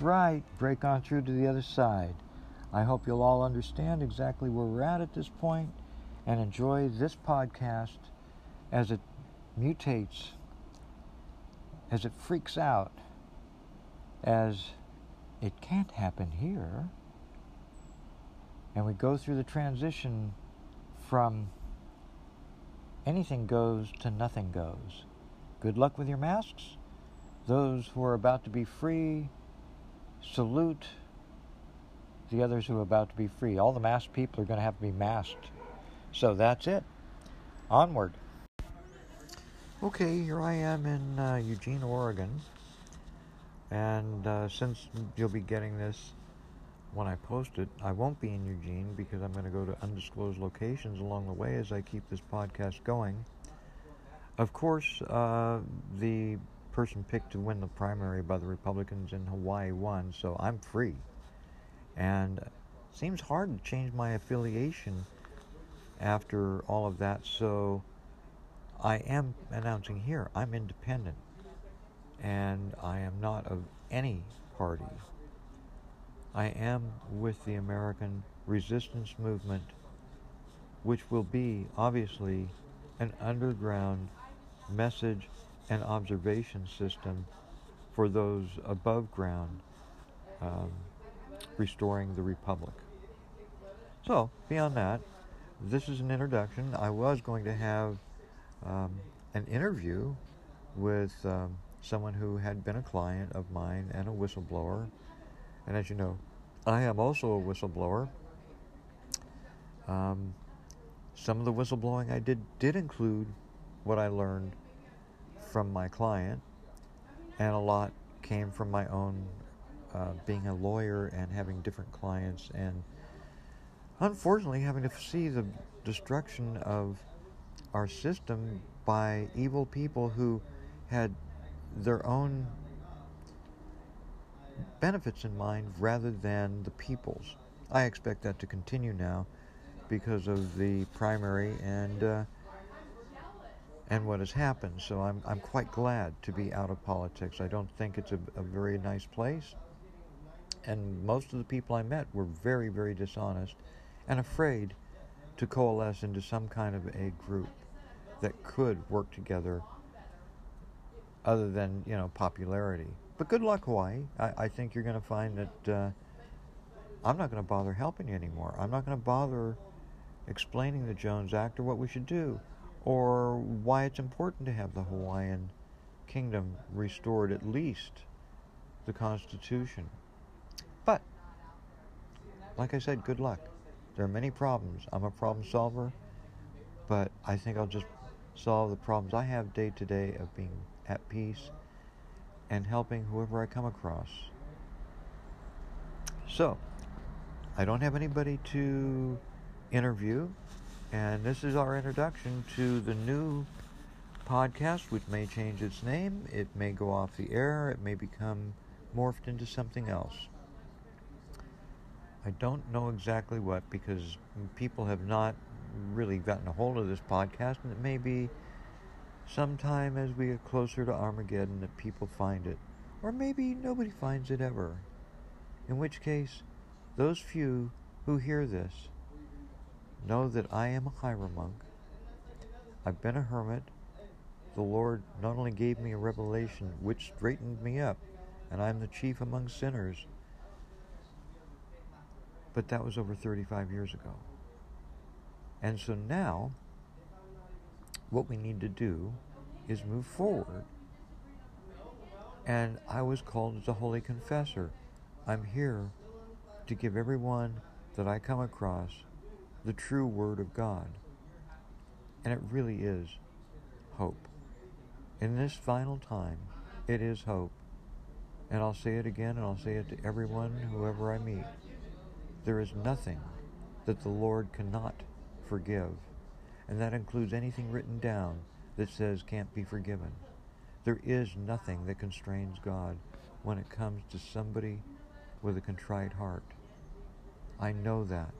Right. Break on through to the other side. I hope you'll all understand exactly where we're at at this point and enjoy this podcast as it mutates, as it freaks out, as it can't happen here. And we go through the transition from anything goes to nothing goes. Good luck with your masks. Those who are about to be free, salute the others who are about to be free. All the masked people are going to have to be masked. So that's it. Onward. Okay, here I am in uh, Eugene, Oregon. And uh, since you'll be getting this when I post it, I won't be in Eugene because I'm going to go to undisclosed locations along the way as I keep this podcast going. Of course, uh, the person picked to win the primary by the Republicans in Hawaii won, so I'm free. And it seems hard to change my affiliation after all of that, so I am announcing here I'm independent and I am not of any party. I am with the American resistance movement, which will be obviously an underground message and observation system for those above ground um, restoring the republic. So, beyond that, this is an introduction. I was going to have um, an interview with um, someone who had been a client of mine and a whistleblower. And as you know, I am also a whistleblower. Um, some of the whistleblowing I did did include what I learned from my client, and a lot came from my own uh, being a lawyer and having different clients, and unfortunately having to see the destruction of our system by evil people who had their own benefits in mind rather than the people's. I expect that to continue now because of the primary and uh, and what has happened. So I'm I'm quite glad to be out of politics. I don't think it's a, a very nice place. And most of the people I met were very very dishonest and afraid to coalesce into some kind of a group that could work together other than you know popularity. But good luck, Hawaii. I, I think you're going to find that uh, I'm not going to bother helping you anymore. I'm not going to bother explaining the Jones Act or what we should do, or why it's important to have the Hawaiian kingdom restored, at least the Constitution. But, like I said, good luck. There are many problems. I'm a problem solver, but I think I'll just solve the problems I have day to day of being at peace and helping whoever I come across. So, I don't have anybody to interview, and this is our introduction to the new podcast, which may change its name, it may go off the air, it may become morphed into something else. I don't know exactly what because people have not really gotten a hold of this podcast, and it may be sometime as we get closer to Armageddon that people find it. Or maybe nobody finds it ever. In which case, those few who hear this know that I am a hieromonk. I've been a hermit. The Lord not only gave me a revelation which straightened me up, and I'm the chief among sinners, But that was over 35 years ago. And so now, what we need to do is move forward. And I was called as a holy confessor. I'm here to give everyone that I come across the true Word of God. And it really is hope. In this final time, it is hope. And I'll say it again, and I'll say it to everyone, whoever I meet. There is nothing that the Lord cannot forgive. And that includes anything written down that says can't be forgiven. There is nothing that constrains God when it comes to somebody with a contrite heart. I know that.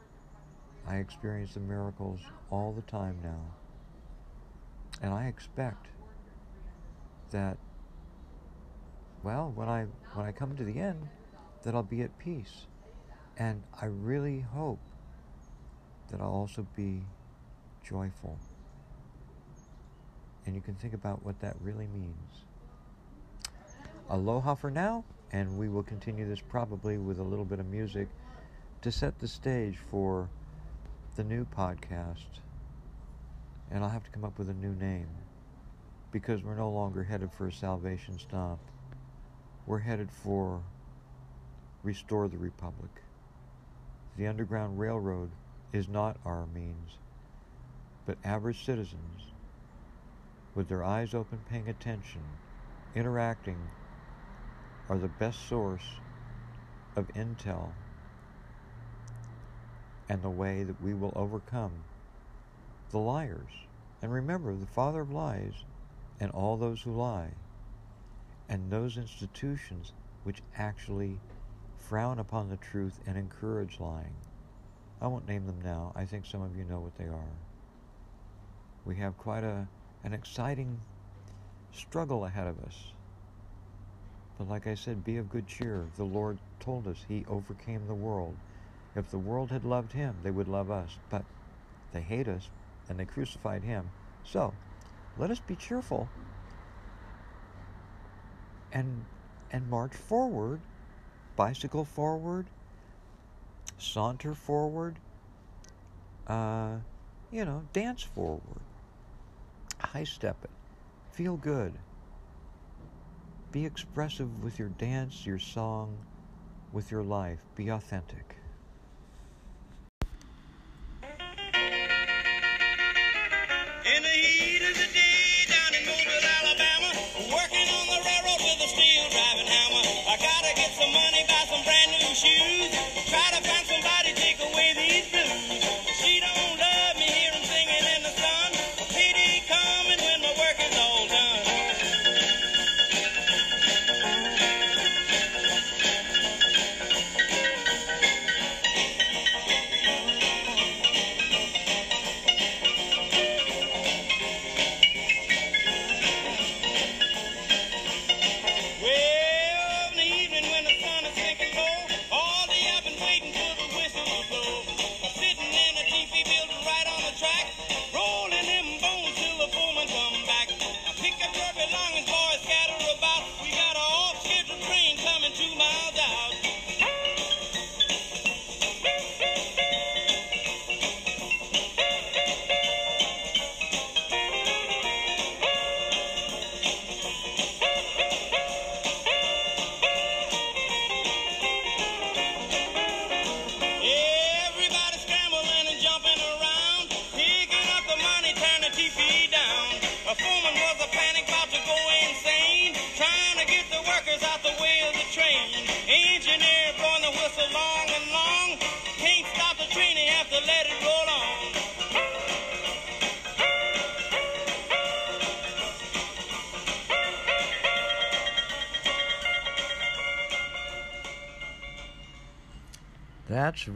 I experience the miracles all the time now. And I expect that well, when I when I come to the end, that I'll be at peace. And I really hope that I'll also be joyful. And you can think about what that really means. Aloha for now, and we will continue this probably with a little bit of music to set the stage for the new podcast. And I'll have to come up with a new name because we're no longer headed for a salvation stop. We're headed for Restore the Republic. The Underground Railroad is not our means, but average citizens with their eyes open, paying attention, interacting, are the best source of intel and the way that we will overcome the liars. And remember, the father of lies and all those who lie, and those institutions which actually frown upon the truth and encourage lying. I won't name them now. I think some of you know what they are. We have quite a, an exciting struggle ahead of us. But like I said, be of good cheer. The Lord told us He overcame the world. If the world had loved Him, they would love us. But they hate us and they crucified Him. So let us be cheerful and and march forward, bicycle forward, saunter forward, uh, you know, dance forward, high step it, feel good. Be expressive with your dance, your song, with your life. Be authentic.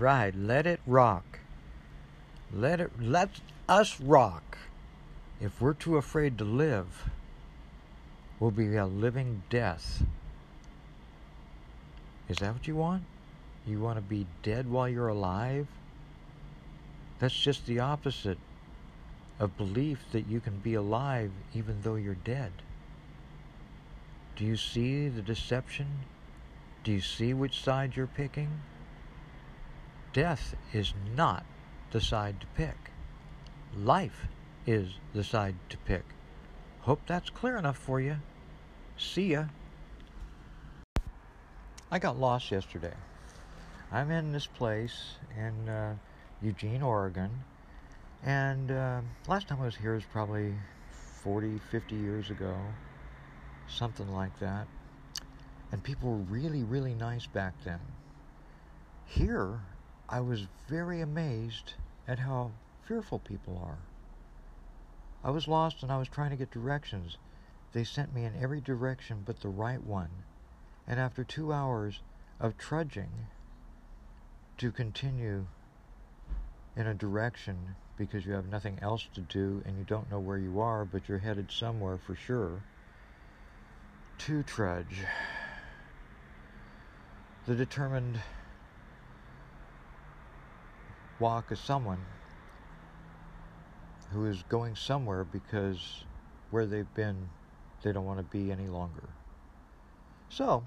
Right. Let it rock. Let it let us rock. If we're too afraid to live, we'll be a living death. Is that what you want? You want to be dead while you're alive? That's just the opposite of belief that you can be alive even though you're dead. Do you see the deception? Do you see which side you're picking? Death is not the side to pick. Life is the side to pick. Hope that's clear enough for you. See ya. I got lost yesterday. I'm in this place in uh, Eugene, Oregon, and uh, last time I was here was probably 40, 50 years ago, something like that. And people were really, really nice back then. Here, I was very amazed at how fearful people are. I was lost and I was trying to get directions. They sent me in every direction but the right one. And after two hours of trudging to continue in a direction because you have nothing else to do and you don't know where you are, but you're headed somewhere for sure, to trudge. The determined walk of someone who is going somewhere because where they've been, they don't want to be any longer. So,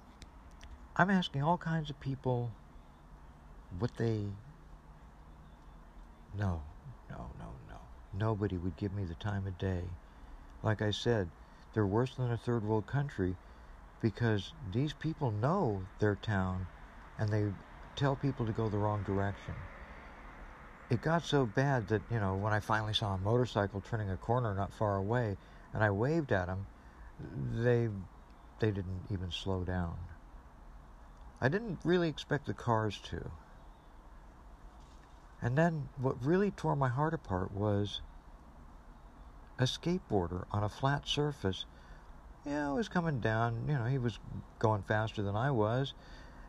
I'm asking all kinds of people what they. No, no, no, no. Nobody would give me the time of day. Like I said, they're worse than a third world country because these people know their town and they tell people to go the wrong direction it got so bad that you know when I finally saw a motorcycle turning a corner not far away, and I waved at them, they they didn't even slow down. I didn't really expect the cars to. And then what really tore my heart apart was a skateboarder on a flat surface. Yeah, I was coming down, you know, he was going faster than I was.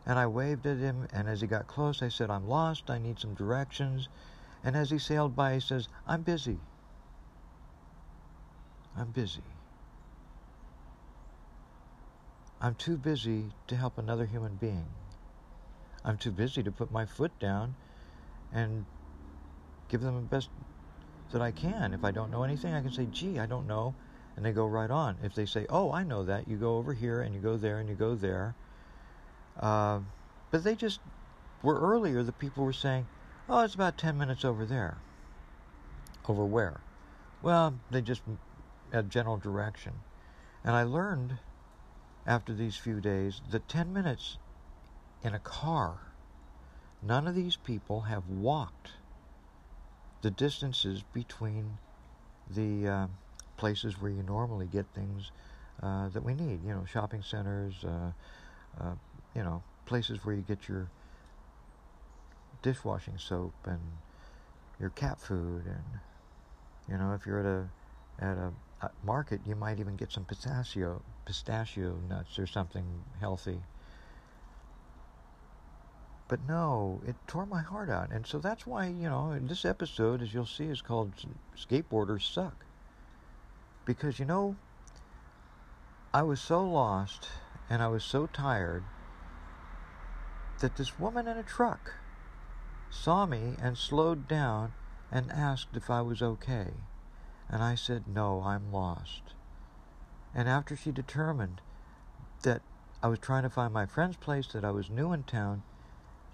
And I waved at him, and as he got close, I said, I'm lost, I need some directions. And as he sailed by, he says, I'm busy. I'm busy. I'm too busy to help another human being. I'm too busy to put my foot down and give them the best that I can. If I don't know anything, I can say, gee, I don't know. And they go right on. If they say, oh, I know that, you go over here and you go there and you go there. Uh, but they just were earlier, the people were saying, oh, it's about 10 minutes over there. Over where? Well, they just had general direction. And I learned after these few days that 10 minutes in a car, none of these people have walked the distances between the uh, places where you normally get things uh, that we need. You know, shopping centers, uh, uh you know, places where you get your dishwashing soap and your cat food and you know if you're at a at a, market you might even get some pistachio pistachio nuts or something healthy but no, it tore my heart out. And so that's why, you know, this episode, as you'll see, is called Skateboarders Suck. Because, you know, I was so lost and I was so tired that this woman in a truck saw me and slowed down and asked if I was okay. And I said, No, I'm lost. And after she determined that I was trying to find my friend's place, that I was new in town,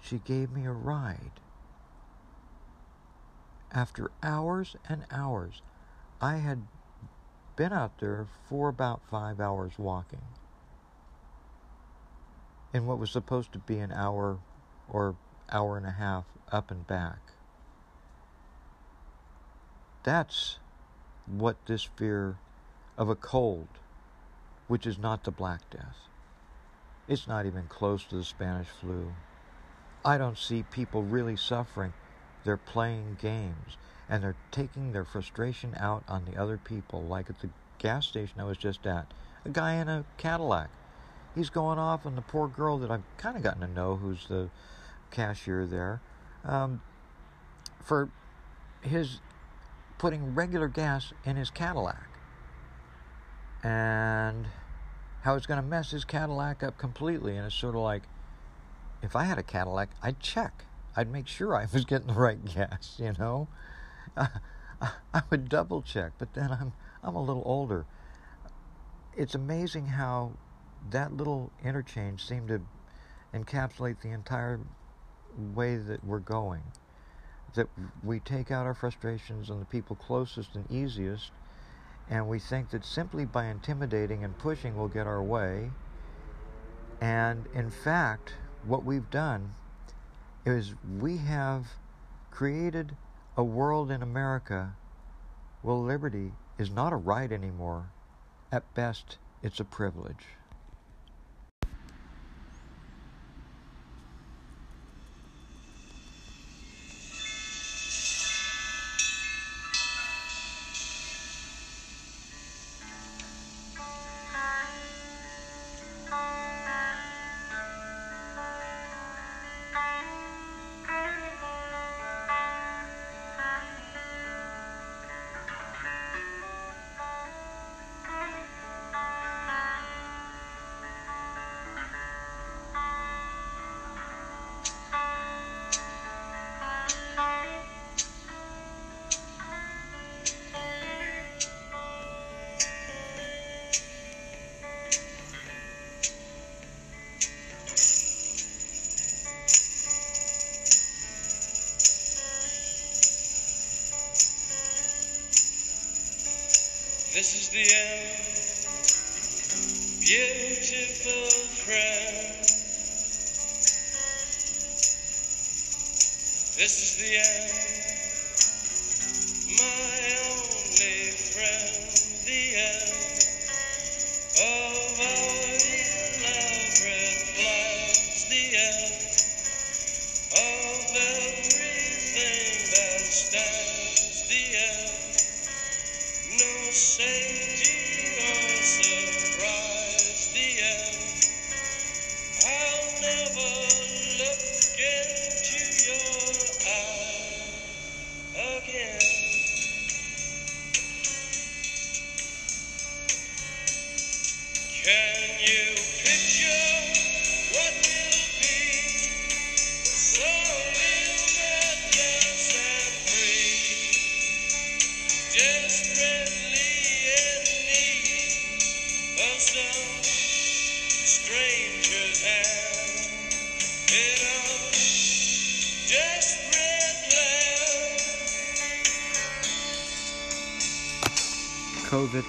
she gave me a ride. After hours and hours, I had been out there for about five hours walking. In what was supposed to be an hour or hour and a half up and back. That's what this fear of a cold, which is not the Black Death. It's not even close to the Spanish flu. I don't see people really suffering. They're playing games and they're taking their frustration out on the other people, like at the gas station I was just at. A guy in a Cadillac. He's going off on the poor girl that I've kind of gotten to know, who's the cashier there um, for his putting regular gas in his Cadillac and how it's going to mess his Cadillac up completely. And it's sort of like, if I had a Cadillac, I'd check. I'd make sure I was getting the right gas, you know. I would double check, but then I'm I'm a little older. It's amazing how that little interchange seemed to encapsulate the entire way that we're going. That we take out our frustrations on the people closest and easiest, and we think that simply by intimidating and pushing we'll get our way. And in fact, what we've done is we have created a world in America where liberty is not a right anymore. At best, it's a privilege.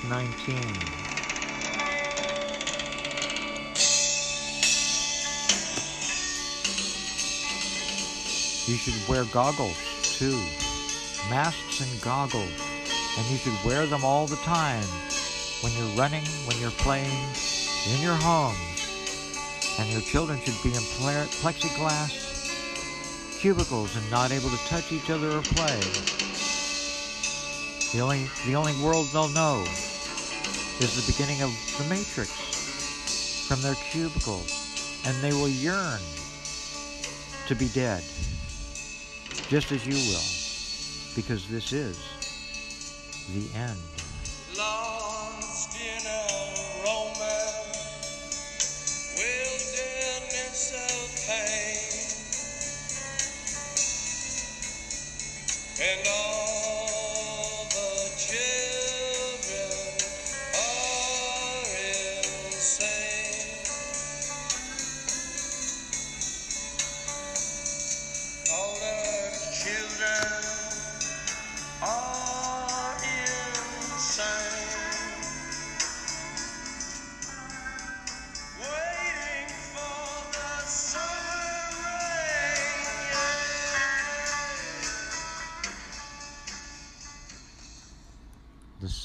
19. You should wear goggles too. Masks and goggles. And you should wear them all the time. When you're running, when you're playing, in your homes. And your children should be in plexiglass cubicles and not able to touch each other or play. The only, the only world they'll know is the beginning of the Matrix from their cubicles. And they will yearn to be dead, just as you will, because this is the end. Lost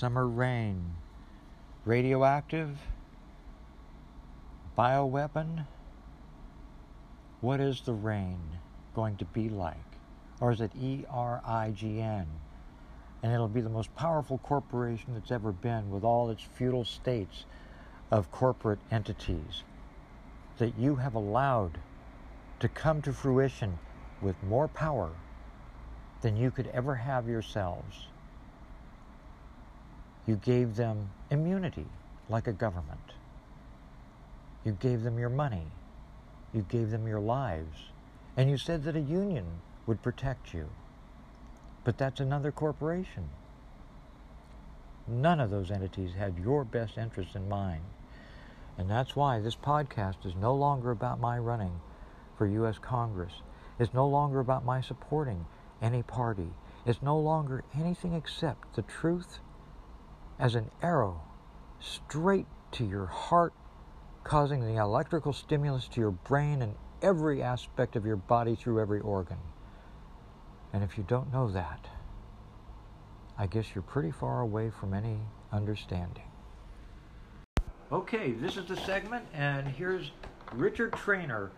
summer rain. Radioactive? Bioweapon? What is the rain going to be like? Or is it E R I G N? And it'll be the most powerful corporation that's ever been with all its feudal states of corporate entities that you have allowed to come to fruition with more power than you could ever have yourselves. You gave them immunity like a government. You gave them your money. You gave them your lives. And you said that a union would protect you. But that's another corporation. None of those entities had your best interest in mind. And that's why this podcast is no longer about my running for U.S. Congress. It's no longer about my supporting any party. It's no longer anything except the truth as an arrow straight to your heart, causing the electrical stimulus to your brain and every aspect of your body through every organ. And if you don't know that, I guess you're pretty far away from any understanding. Okay, this is the segment, and here's Richard Trainer,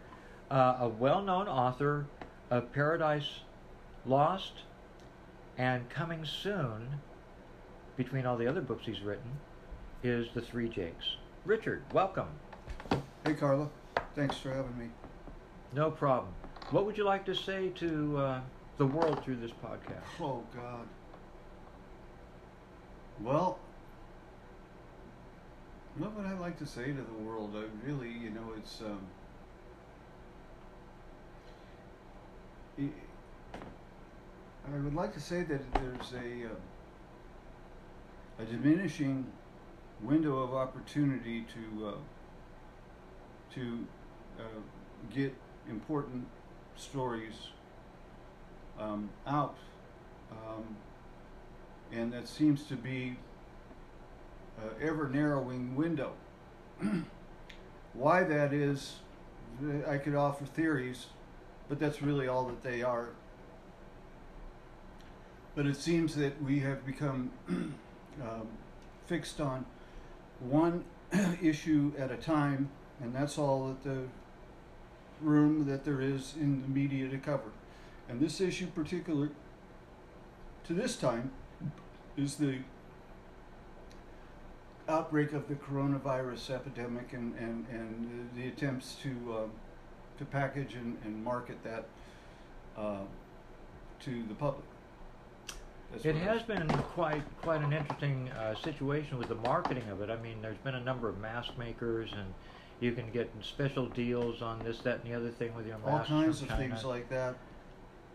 uh, a well known author of Paradise Lost and coming soon, between all the other books he's written, is The Three Jakes. Richard, welcome. Hey, Carla. Thanks for having me. No problem. What would you like to say to uh, the world through this podcast? Oh, God. Well, what would I like to say to the world? I really, you know, it's. Um, I would like to say that there's a uh, a diminishing window of opportunity to uh, to uh, get important stories um, out, um, and that seems to be uh, ever narrowing window. Why that is, I could offer theories, but that's really all that they are. But it seems that we have become um, fixed on one issue at a time, and that's all that the room that there is in the media to cover. And this issue, particular to this time, is the outbreak of the coronavirus epidemic and, and, and the attempts to uh, to package and, and market that uh, to the public. That's It what I- has been quite quite an interesting uh, situation with the marketing of it. I mean, there's been a number of mask makers, and you can get special deals on this, that, and the other thing with your all masks kinds of China. things like that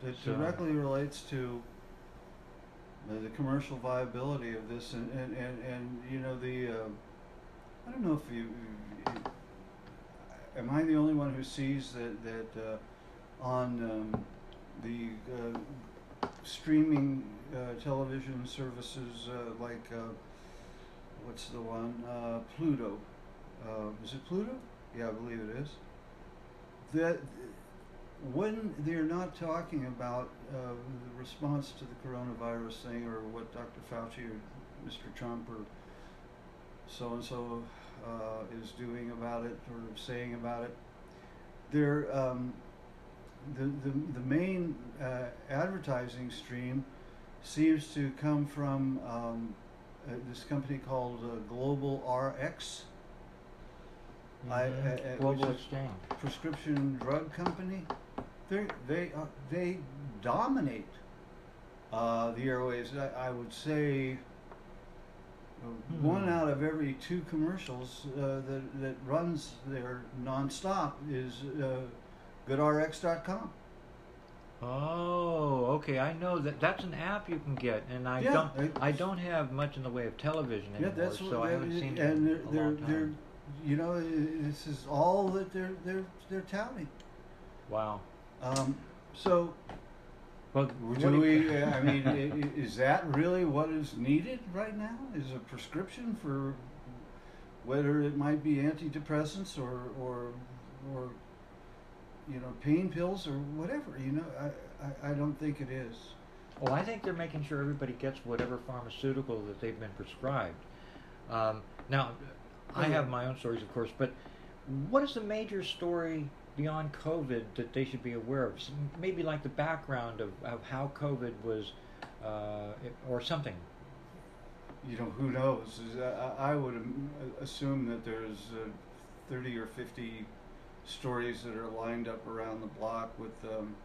that So- directly relates to the, the commercial viability of this and, and, and, and you know the uh, I don't know if you, you am I the only one who sees that that uh, on um, the uh, streaming uh, television services uh, like uh, what's the one Pluto uh, is it Pluto yeah I believe it is that when they're not talking about uh, the response to the coronavirus thing or what Dr. Fauci or Mr. Trump or so and so is doing about it or saying about it, they're um, the, the the main uh, advertising stream seems to come from um, uh, this company called uh, Global RX. Mhm. I- Global Exchange. prescription drug company, they they uh, they dominate uh, the airways. I, I would say uh, one Hmm. out of every two commercials uh, that that runs there nonstop is uh, GoodRx.com. Oh, okay. I know that that's an app you can get, and I Yeah, don't. I don't have much in the way of television Yeah, anymore, that's so what I haven't seen it and they're, a they're, long they're you know this is all that they're they're they're touting. Wow. Um, so Well, Do what do you- we, I mean, is that really what is needed right now? Is a prescription for whether it might be antidepressants or, or, or, you know, pain pills or whatever, you know, I, I, I don't think it is. Well, I think they're making sure everybody gets whatever pharmaceutical that they've been prescribed. Um, now, I have my own stories, of course, but what is the major story beyond COVID that they should be aware of? Maybe like the background of, of how COVID was, uh, or something. You know, who knows? I, I would assume that there's uh, 30 or 50 stories that are lined up around the block with, um,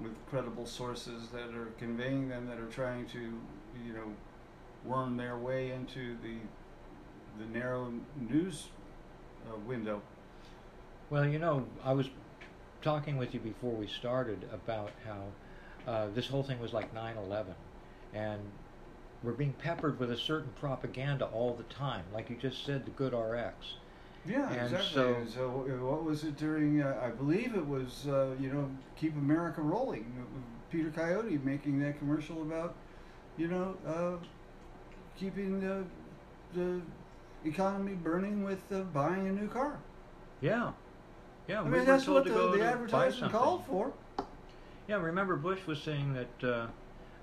with credible sources that are conveying them, that are trying to, you know, worm their way into the, the narrow news uh, window. Well, you know, I was talking with you before we started about how uh, this whole thing was like 9 11. And we're being peppered with a certain propaganda all the time. Like you just said, the good RX. Yeah, And exactly. so- so, uh, what was it during? Uh, I believe it was, uh, you know, Keep America Rolling. uh, Peter Coyote making that commercial about, you know, uh, keeping the the economy burning with uh, buying a new car. Yeah. Yeah, I mean, that's what the, the advertisement called for. Yeah, remember Bush was saying that uh,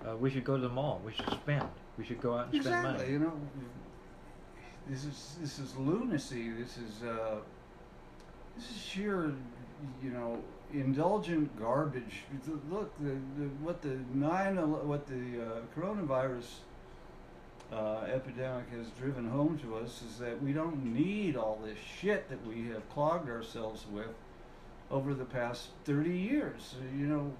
uh, we should go to the mall. We should spend. We should go out and spend Exactly. money. You know, this is this is lunacy. This is uh, this is sheer, you know, indulgent garbage. Look, the, the what the nine what the uh, coronavirus uh, epidemic has driven home to us is that we don't need all this shit that we have clogged ourselves with over the past 30 years. You know,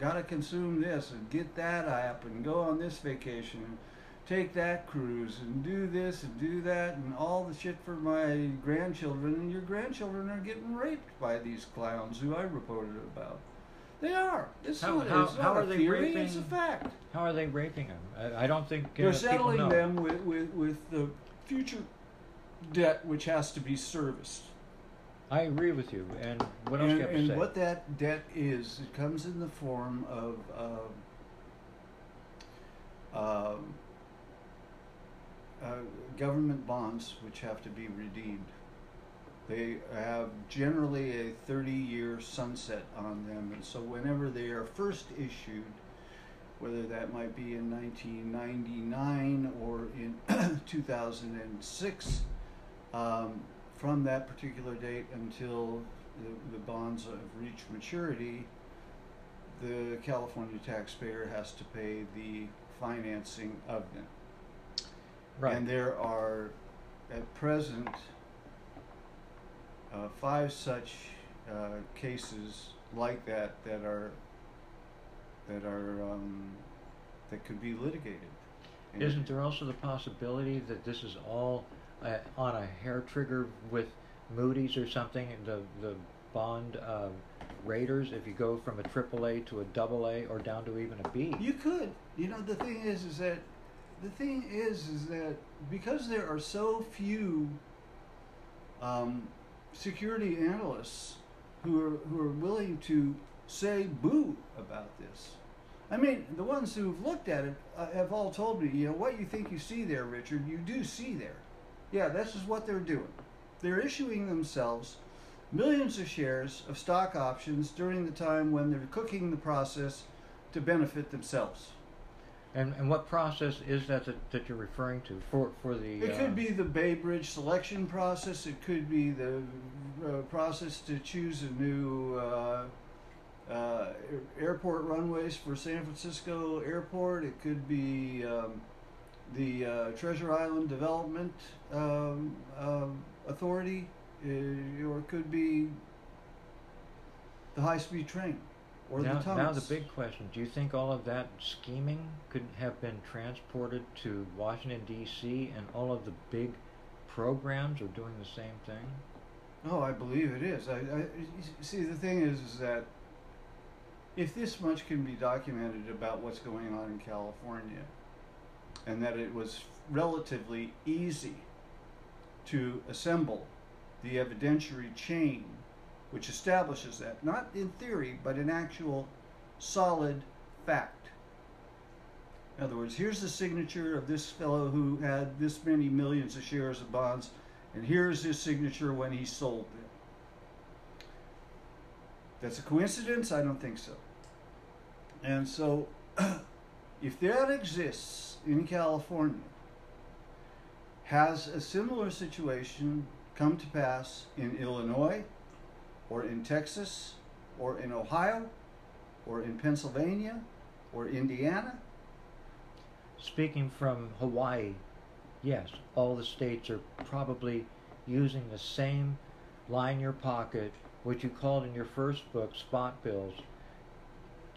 got to consume this and get that app and go on this vacation take that cruise and do this and do that and all the shit for my grandchildren. And your grandchildren are getting raped by these clowns who I reported about. They are. It's How- it's how are they theory, it's a raping- fact. How are they raping them? I, I don't think They're settling them with, with, with the future debt which has to be serviced. I agree with you. And what else and, you have and to say? what that debt is, it comes in the form of um, um, uh, government bonds which have to be redeemed. They have generally a 30 year sunset on them, and so whenever they are first issued, whether that might be in 1999 or in 2006, um, from that particular date until the, the bonds have reached maturity, the California taxpayer has to pay the financing of them. Right. And there are, at present, uh, five such uh, cases like that that are that are um, that could be litigated. And- Isn't there also the possibility that this is all uh, on a hair trigger with Moody's or something? The the bond uh, raters, if you go from a AAA to a double A or down to even a B. You could. You know, the thing is, is that the thing is, is that because there are so few um, security analysts who are who are willing to say boo about this. I mean, the ones who've looked at it uh, have all told me, you know, what you think you see there, Richard, you do see there. Yeah, this is what they're doing. They're issuing themselves millions of shares of stock options during the time when they're cooking the process to benefit themselves. And and what process is that that, that you're referring to for for the? It uh, could be the Bay Bridge selection process. It could be the uh, process to choose a new uh, uh, airport runways for San Francisco Airport. It could be um, the uh, Treasure Island Development um, um, Authority, uh, or it could be the high-speed train or now, the now the big question: Do you think all of that scheming could have been transported to Washington D.C. and all of the big programs are doing the same thing? No, I believe it is. I, I see. The thing is, is that if this much can be documented about what's going on in California, and that it was relatively easy to assemble the evidentiary chain which establishes that, not in theory, but in actual solid fact. In other words, here's the signature of this fellow who had this many millions of shares of bonds, and here's his signature when he sold them. That's a coincidence? I don't think so. And so, if that exists in California, has a similar situation come to pass in Illinois, or in Texas, or in Ohio, or in Pennsylvania, or Indiana? Speaking from Hawaii, yes, all the states are probably using the same line your pocket, what you called in your first book, spot bills,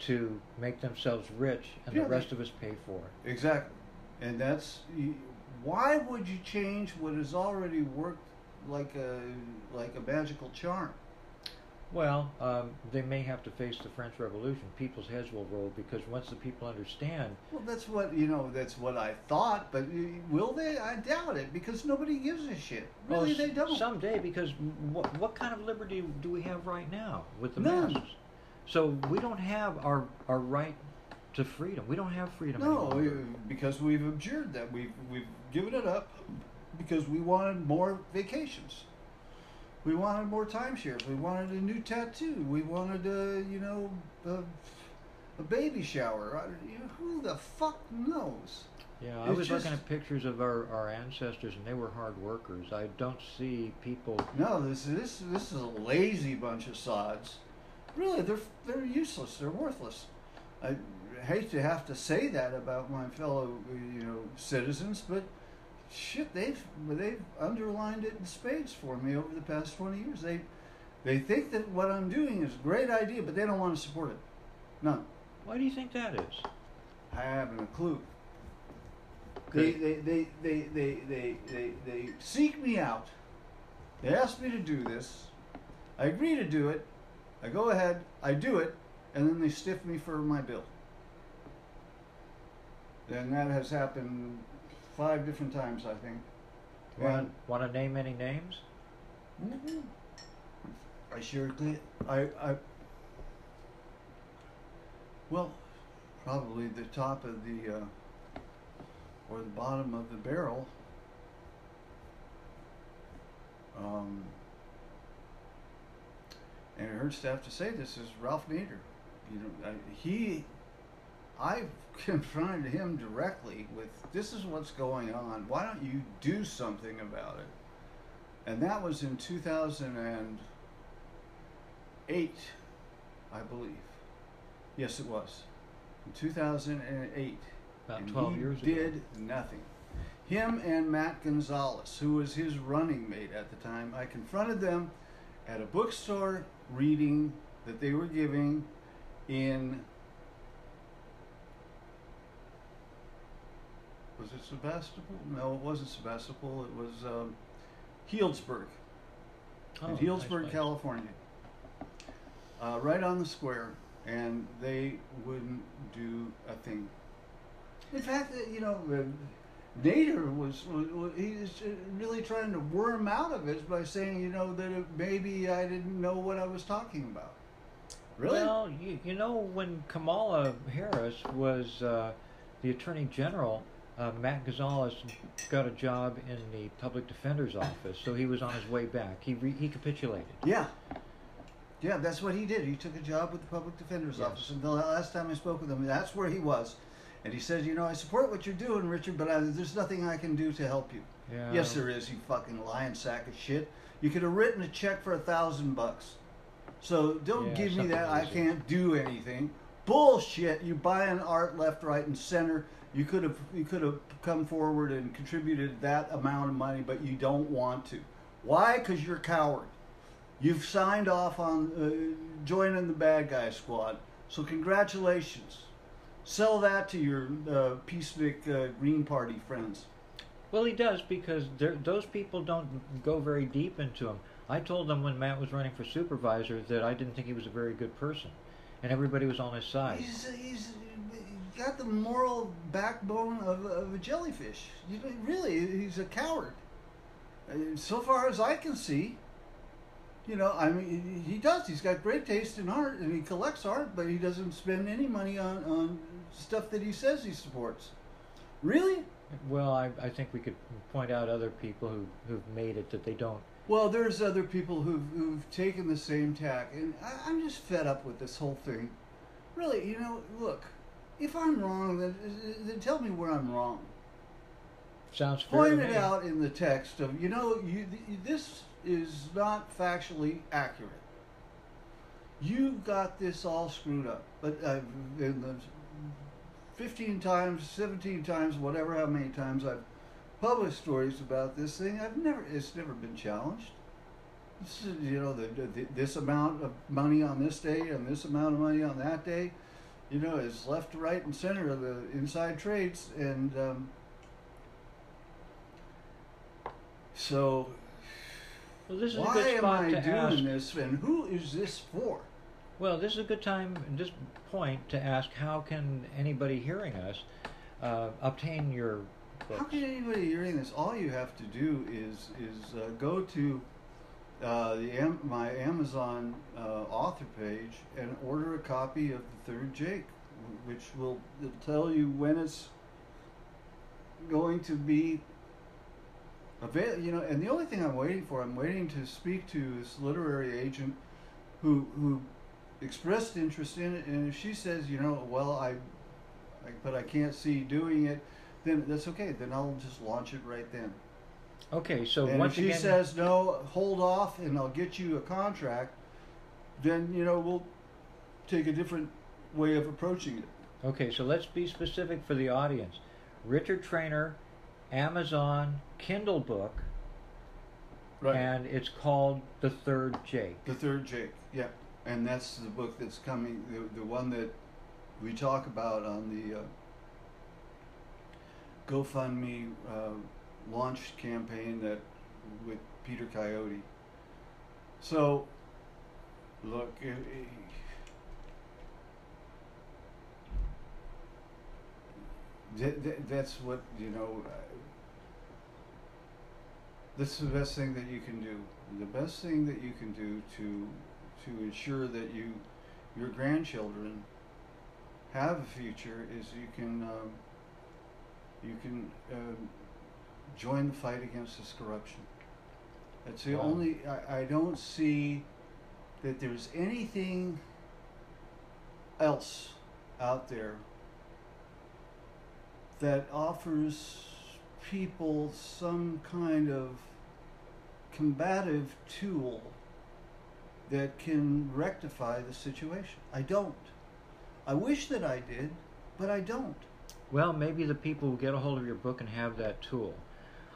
to make themselves rich, and Yeah, the they- rest of us pay for it. Exactly. And that's why would you change what has already worked like a like a magical charm? Well, um, they may have to face the French Revolution. People's heads will roll because once the people understand, Well, that's what you know. That's what I thought, but will they? I doubt it because nobody gives a shit. Really, s- they don't. someday. Because what what kind of liberty do we have right now with the None. masses? So we don't have our our right to freedom. We don't have freedom No, anymore. because we've abjured that. We've we've given it up because we wanted more vacations. We wanted more timeshares. We wanted a new tattoo. We wanted a you know a, a baby shower. I- you know, who the fuck knows? Yeah, I It's was just- looking at pictures of our, our ancestors, and they were hard workers. I don't see people. No, this this this is a lazy bunch of sods. Really, they're they're useless. They're worthless. I hate to have to say that about my fellow you know citizens, but shit, they've they've underlined it in spades for me over the past twenty years. They they think that what I'm doing is a great idea, but they don't want to support it. None. Why do you think that is? I haven't a clue. They, they, they, they, they, they, they, they seek me out. They ask me to do this. I agree to do it. I go ahead, I do it, and then they stiff me for my bill. And that has happened five different times, I think. Want want to name any names? Mhm. I sure did. I, I, well, probably the top of the, uh, or the bottom of the barrel. Um, and it hurts to have to say this is Ralph Nader. You know, I, he, I've confronted him directly with this is what's going on. Why don't you do something about it? and that was in 2008, I believe. Yes, it was. In 2008. About 12 he years ago. did nothing. Him and Matt Gonzalez, who was his running mate at the time, I confronted them at a bookstore reading that they were giving in. Was it Sebastopol? No, it wasn't Sebastopol. It was um, Healdsburg Oh, in Healdsburg, place. California, uh, right on the square, and they wouldn't do a thing. In fact, uh, you know, uh, Nader was, was, was he was uh, really trying to worm out of it by saying, you know, that it, maybe I didn't know what I was talking about. Really? Well, you, you know, when Kamala Harris was uh, the Attorney General, uh, Matt Gonzalez got a job in the Public Defender's Office, so he was on his way back. He re- he capitulated. Yeah. Yeah, that's what he did. He took a job with the public defender's Yes. office. And the last time I spoke with him, that's where he was. And he said, "You know, I support what you're doing, Richard, but I, there's nothing I can do to help you." Yeah. Yes, there is. You fucking lying sack of shit. You could have written a check for a thousand bucks. So don't Yeah, give me that. I can't do anything. Bullshit. You buy an art left, right, and center. You could have you could have come forward and contributed that amount of money, but you don't want to. Why? Because you're a coward. You've signed off on uh, joining the bad guy squad. So congratulations. Sell that to your uh, peacenik uh, Green Party friends. Well, he does because those people don't go very deep into him. I told them when Matt was running for supervisor that I didn't think he was a very good person, and everybody was on his side. He's, he's got the moral backbone of, of a jellyfish. You really, he's a coward. So far as I can see, you know, I mean, he he does. He's got great taste in art, and he collects art, but he doesn't spend any money on, on stuff that he says he supports. Really? Well, I, I think we could point out other people who who've made it that they don't. Well, there's other people who've, who've taken the same tack, and I, I'm just fed up with this whole thing. Really, you know, look, if I'm wrong, then, then tell me where I'm wrong. Sounds Point it out in the text of, you know, you, this is not factually accurate. You've got this all screwed up. But uh, in the 15 times, 17 times, whatever, how many times I've published stories about this thing, I've never, it's never been challenged. This is, you know, the, the, this amount of money on this day and this amount of money on that day, you know, is left, right, and center of the inside trades. And, um, so, Well, this is a Why good am I to doing ask. this, and who is this for? Well, this is a good time at this point to ask how can anybody hearing us uh, obtain your books? How can anybody hearing this? All you have to do is is uh, go to uh, the my Amazon uh, author page and order a copy of the Third Jake, which will tell you when it's going to be available. You know, and the only thing I'm waiting for, I'm waiting to speak to this literary agent who who expressed interest in it, and if she says, you know, well, I, I but I can't see doing it, then that's okay. Then I'll just launch it right then. Okay, so and once if she again, says no, hold off, and I'll get you a contract, then you know we'll take a different way of approaching it. okay, so let's be specific for the audience. Richard Trainer, Amazon Kindle book, right. and it's called The Third Jake. The third Jake, yeah, and that's the book that's coming, the, the one that we talk about on the uh, GoFundMe uh, launch campaign that with Peter Coyote. So, look, i- i- that, that, that's what you know. uh, This is the best thing that you can do. The best thing that you can do to to ensure that you your grandchildren have a future is you can um, you can um, join the fight against this corruption. That's the Wow. only I, I don't see that there's anything else out there that offers people some kind of combative tool that can rectify the situation. I don't. I wish that I did, but I don't. Well, maybe the people will get a hold of your book and have that tool.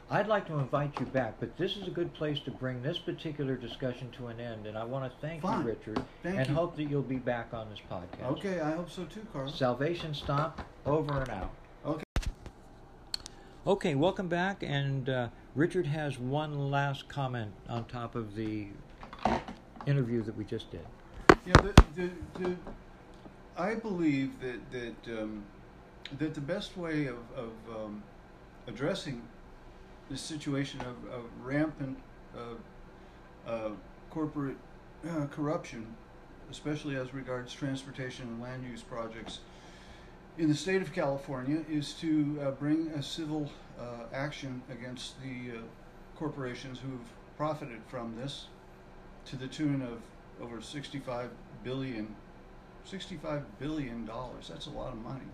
I'd like to invite you back, but this is a good place to bring this particular discussion to an end. And I want to thank Fine. you, Richard, Thank and you. hope that you'll be back on this podcast. Okay, I hope so too, Carl. Salvation Stomp, over and out. Okay. Okay, welcome back. And uh, Richard has one last comment on top of the interview that we just did. Yeah, the, the, the, I believe that that um, that the best way of, of um, addressing the situation of, of rampant uh, uh, corporate uh, corruption, especially as regards transportation and land use projects in the state of California, is to uh, bring a civil uh, action against the uh, corporations who've profited from this to the tune of over 65 billion 65 billion dollars. That's a lot of money.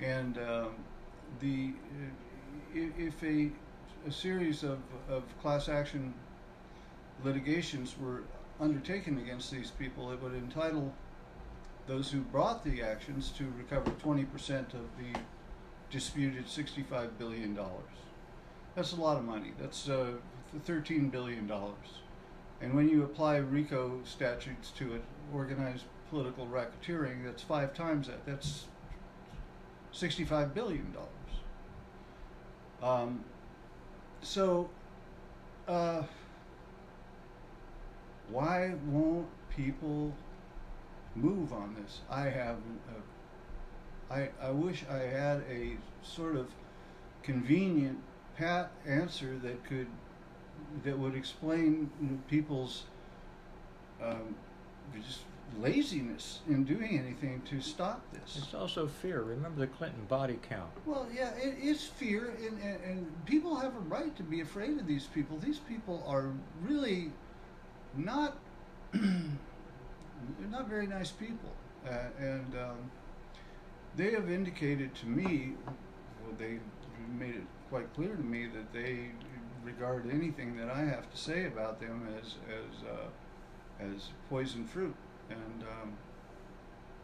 And um, the if a, a series of, of class action litigations were undertaken against these people it would entitle those who brought the actions to recover 20% of the disputed 65 billion dollars that's a lot of money that's uh, 13 billion dollars and when you apply RICO statutes to it, organized political racketeering, that's five times that. That's $65 billion. Um, so, uh, why won't people move on this? I have, uh, I, I wish I had a sort of convenient, pat answer that could that would explain people's um, just laziness in doing anything to stop this. It's also fear. Remember the Clinton body count. Well, yeah, it is fear, and, and, and people have a right to be afraid of these people. These people are really not they're not very nice people, uh, and um, they have indicated to me, well, they made it quite clear to me that they regard anything that I have to say about them as as uh, as poison fruit, and um,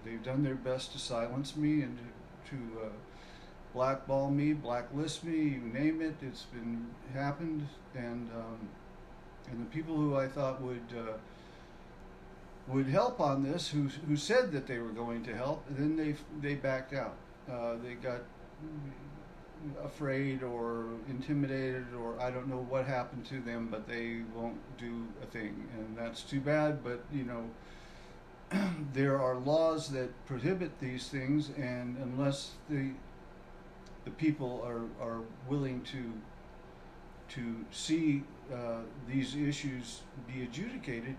they've done their best to silence me and to, uh, blackball me, blacklist me, you name it. It's been happened, and um, and the people who I thought would uh, would help on this, who who said that they were going to help, then they they backed out. Uh, they got afraid or intimidated or I don't know what happened to them, but they won't do a thing, and that's too bad. But you know, there are laws that prohibit these things, and unless the the people are are willing to to see uh, these issues be adjudicated,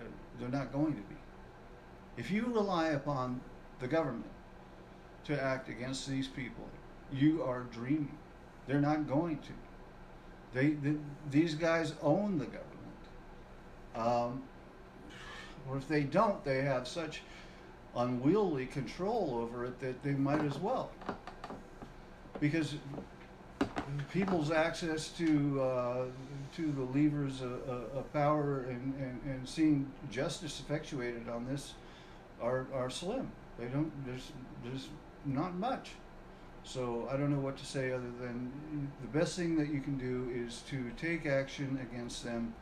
uh, they're not going to be. If you rely upon the government to act against these people, you are dreaming. They're not going to. They, th these guys own the government. Um, or if they don't, they have such unwieldy control over it that they might as well. Because people's access to uh, to the levers of, of power and, and, and seeing justice effectuated on this are, are slim. They don't. There's there's not much. So I don't know what to say other than the best thing that you can do is to take action against them,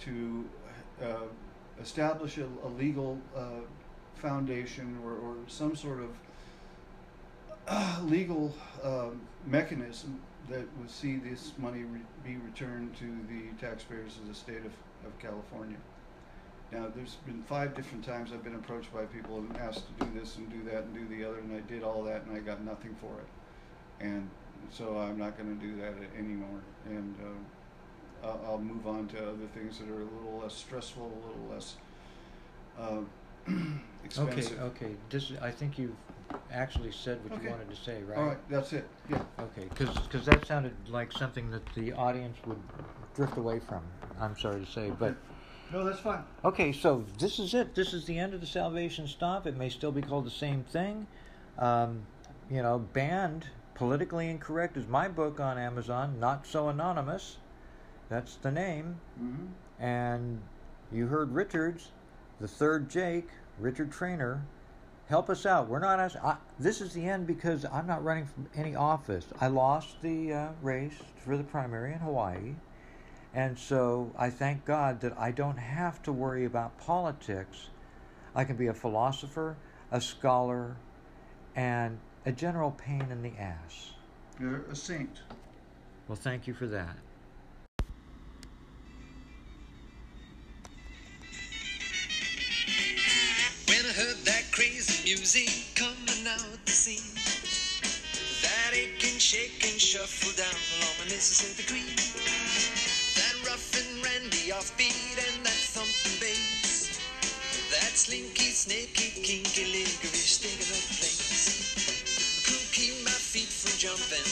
to uh, establish a, a legal uh, foundation or, or some sort of uh, legal um, mechanism that would see this money re- be returned to the taxpayers of the state of, of California. Now, there's been five different times I've been approached by people and asked to do this and do that and do the other, and I did all that and I got nothing for it. And so I'm not going to do that anymore. And uh, I'll, I'll move on to other things that are a little less stressful, a little less uh, Okay, expensive. okay. This, I think you've actually said what Okay. you wanted to say, right? All right, that's it. Yeah. Okay, because that sounded like something that the audience would drift away from. I'm sorry to say, but No, that's fine. okay. So this is it. This is the end of the Salvation Stomp. It may still be called the same thing. Um, you know, banned, politically incorrect is my book on Amazon. Not so anonymous. That's the name. hmm And you heard Richards, the third Jake, Richard Trainer. Help us out. We're not as I, this is the end because I'm not running from any office. I lost the uh, race for the primary in Hawaii, and so I thank God that I don't have to worry about politics. I can be a philosopher, a scholar, and a general pain in the ass. You're a saint. Well, thank you for that. That crazy music coming out the scene, that aching, shaking, shuffle down along the Mississippi Creek, that rough and randy offbeat and that thumping bass, that slinky, snaky, kinky, licorice sticking up place. Couldn't keep my feet from jumping.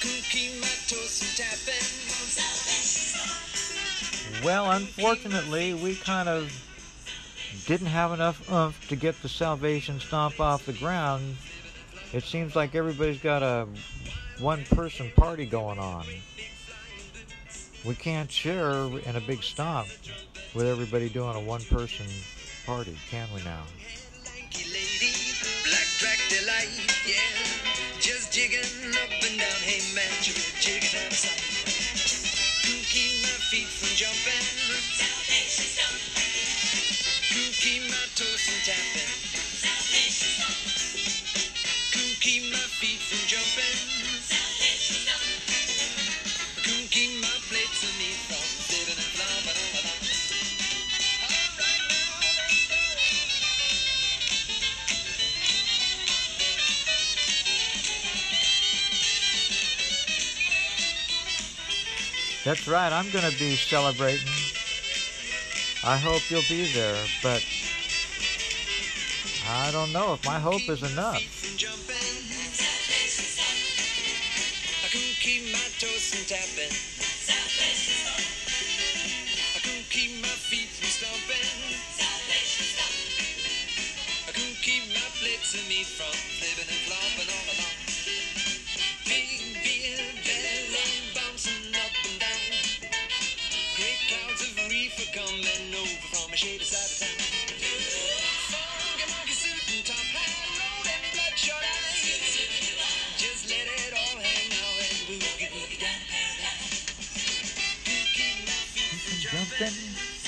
Couldn't keep my toes from tapping. Well, unfortunately, we kind of didn't have enough oomph to get the Salvation Stomp off the ground. It seems like everybody's got a one person party going on. We can't share in a big stomp with everybody doing a one person party, can we now? lanky lady, keep my feet from jumping. Keep my meat from right now, let's go. That's right, I'm going to be celebrating. I hope you'll be there, but I don't know if my hope is enough. I couldn't keep my toes from tapping.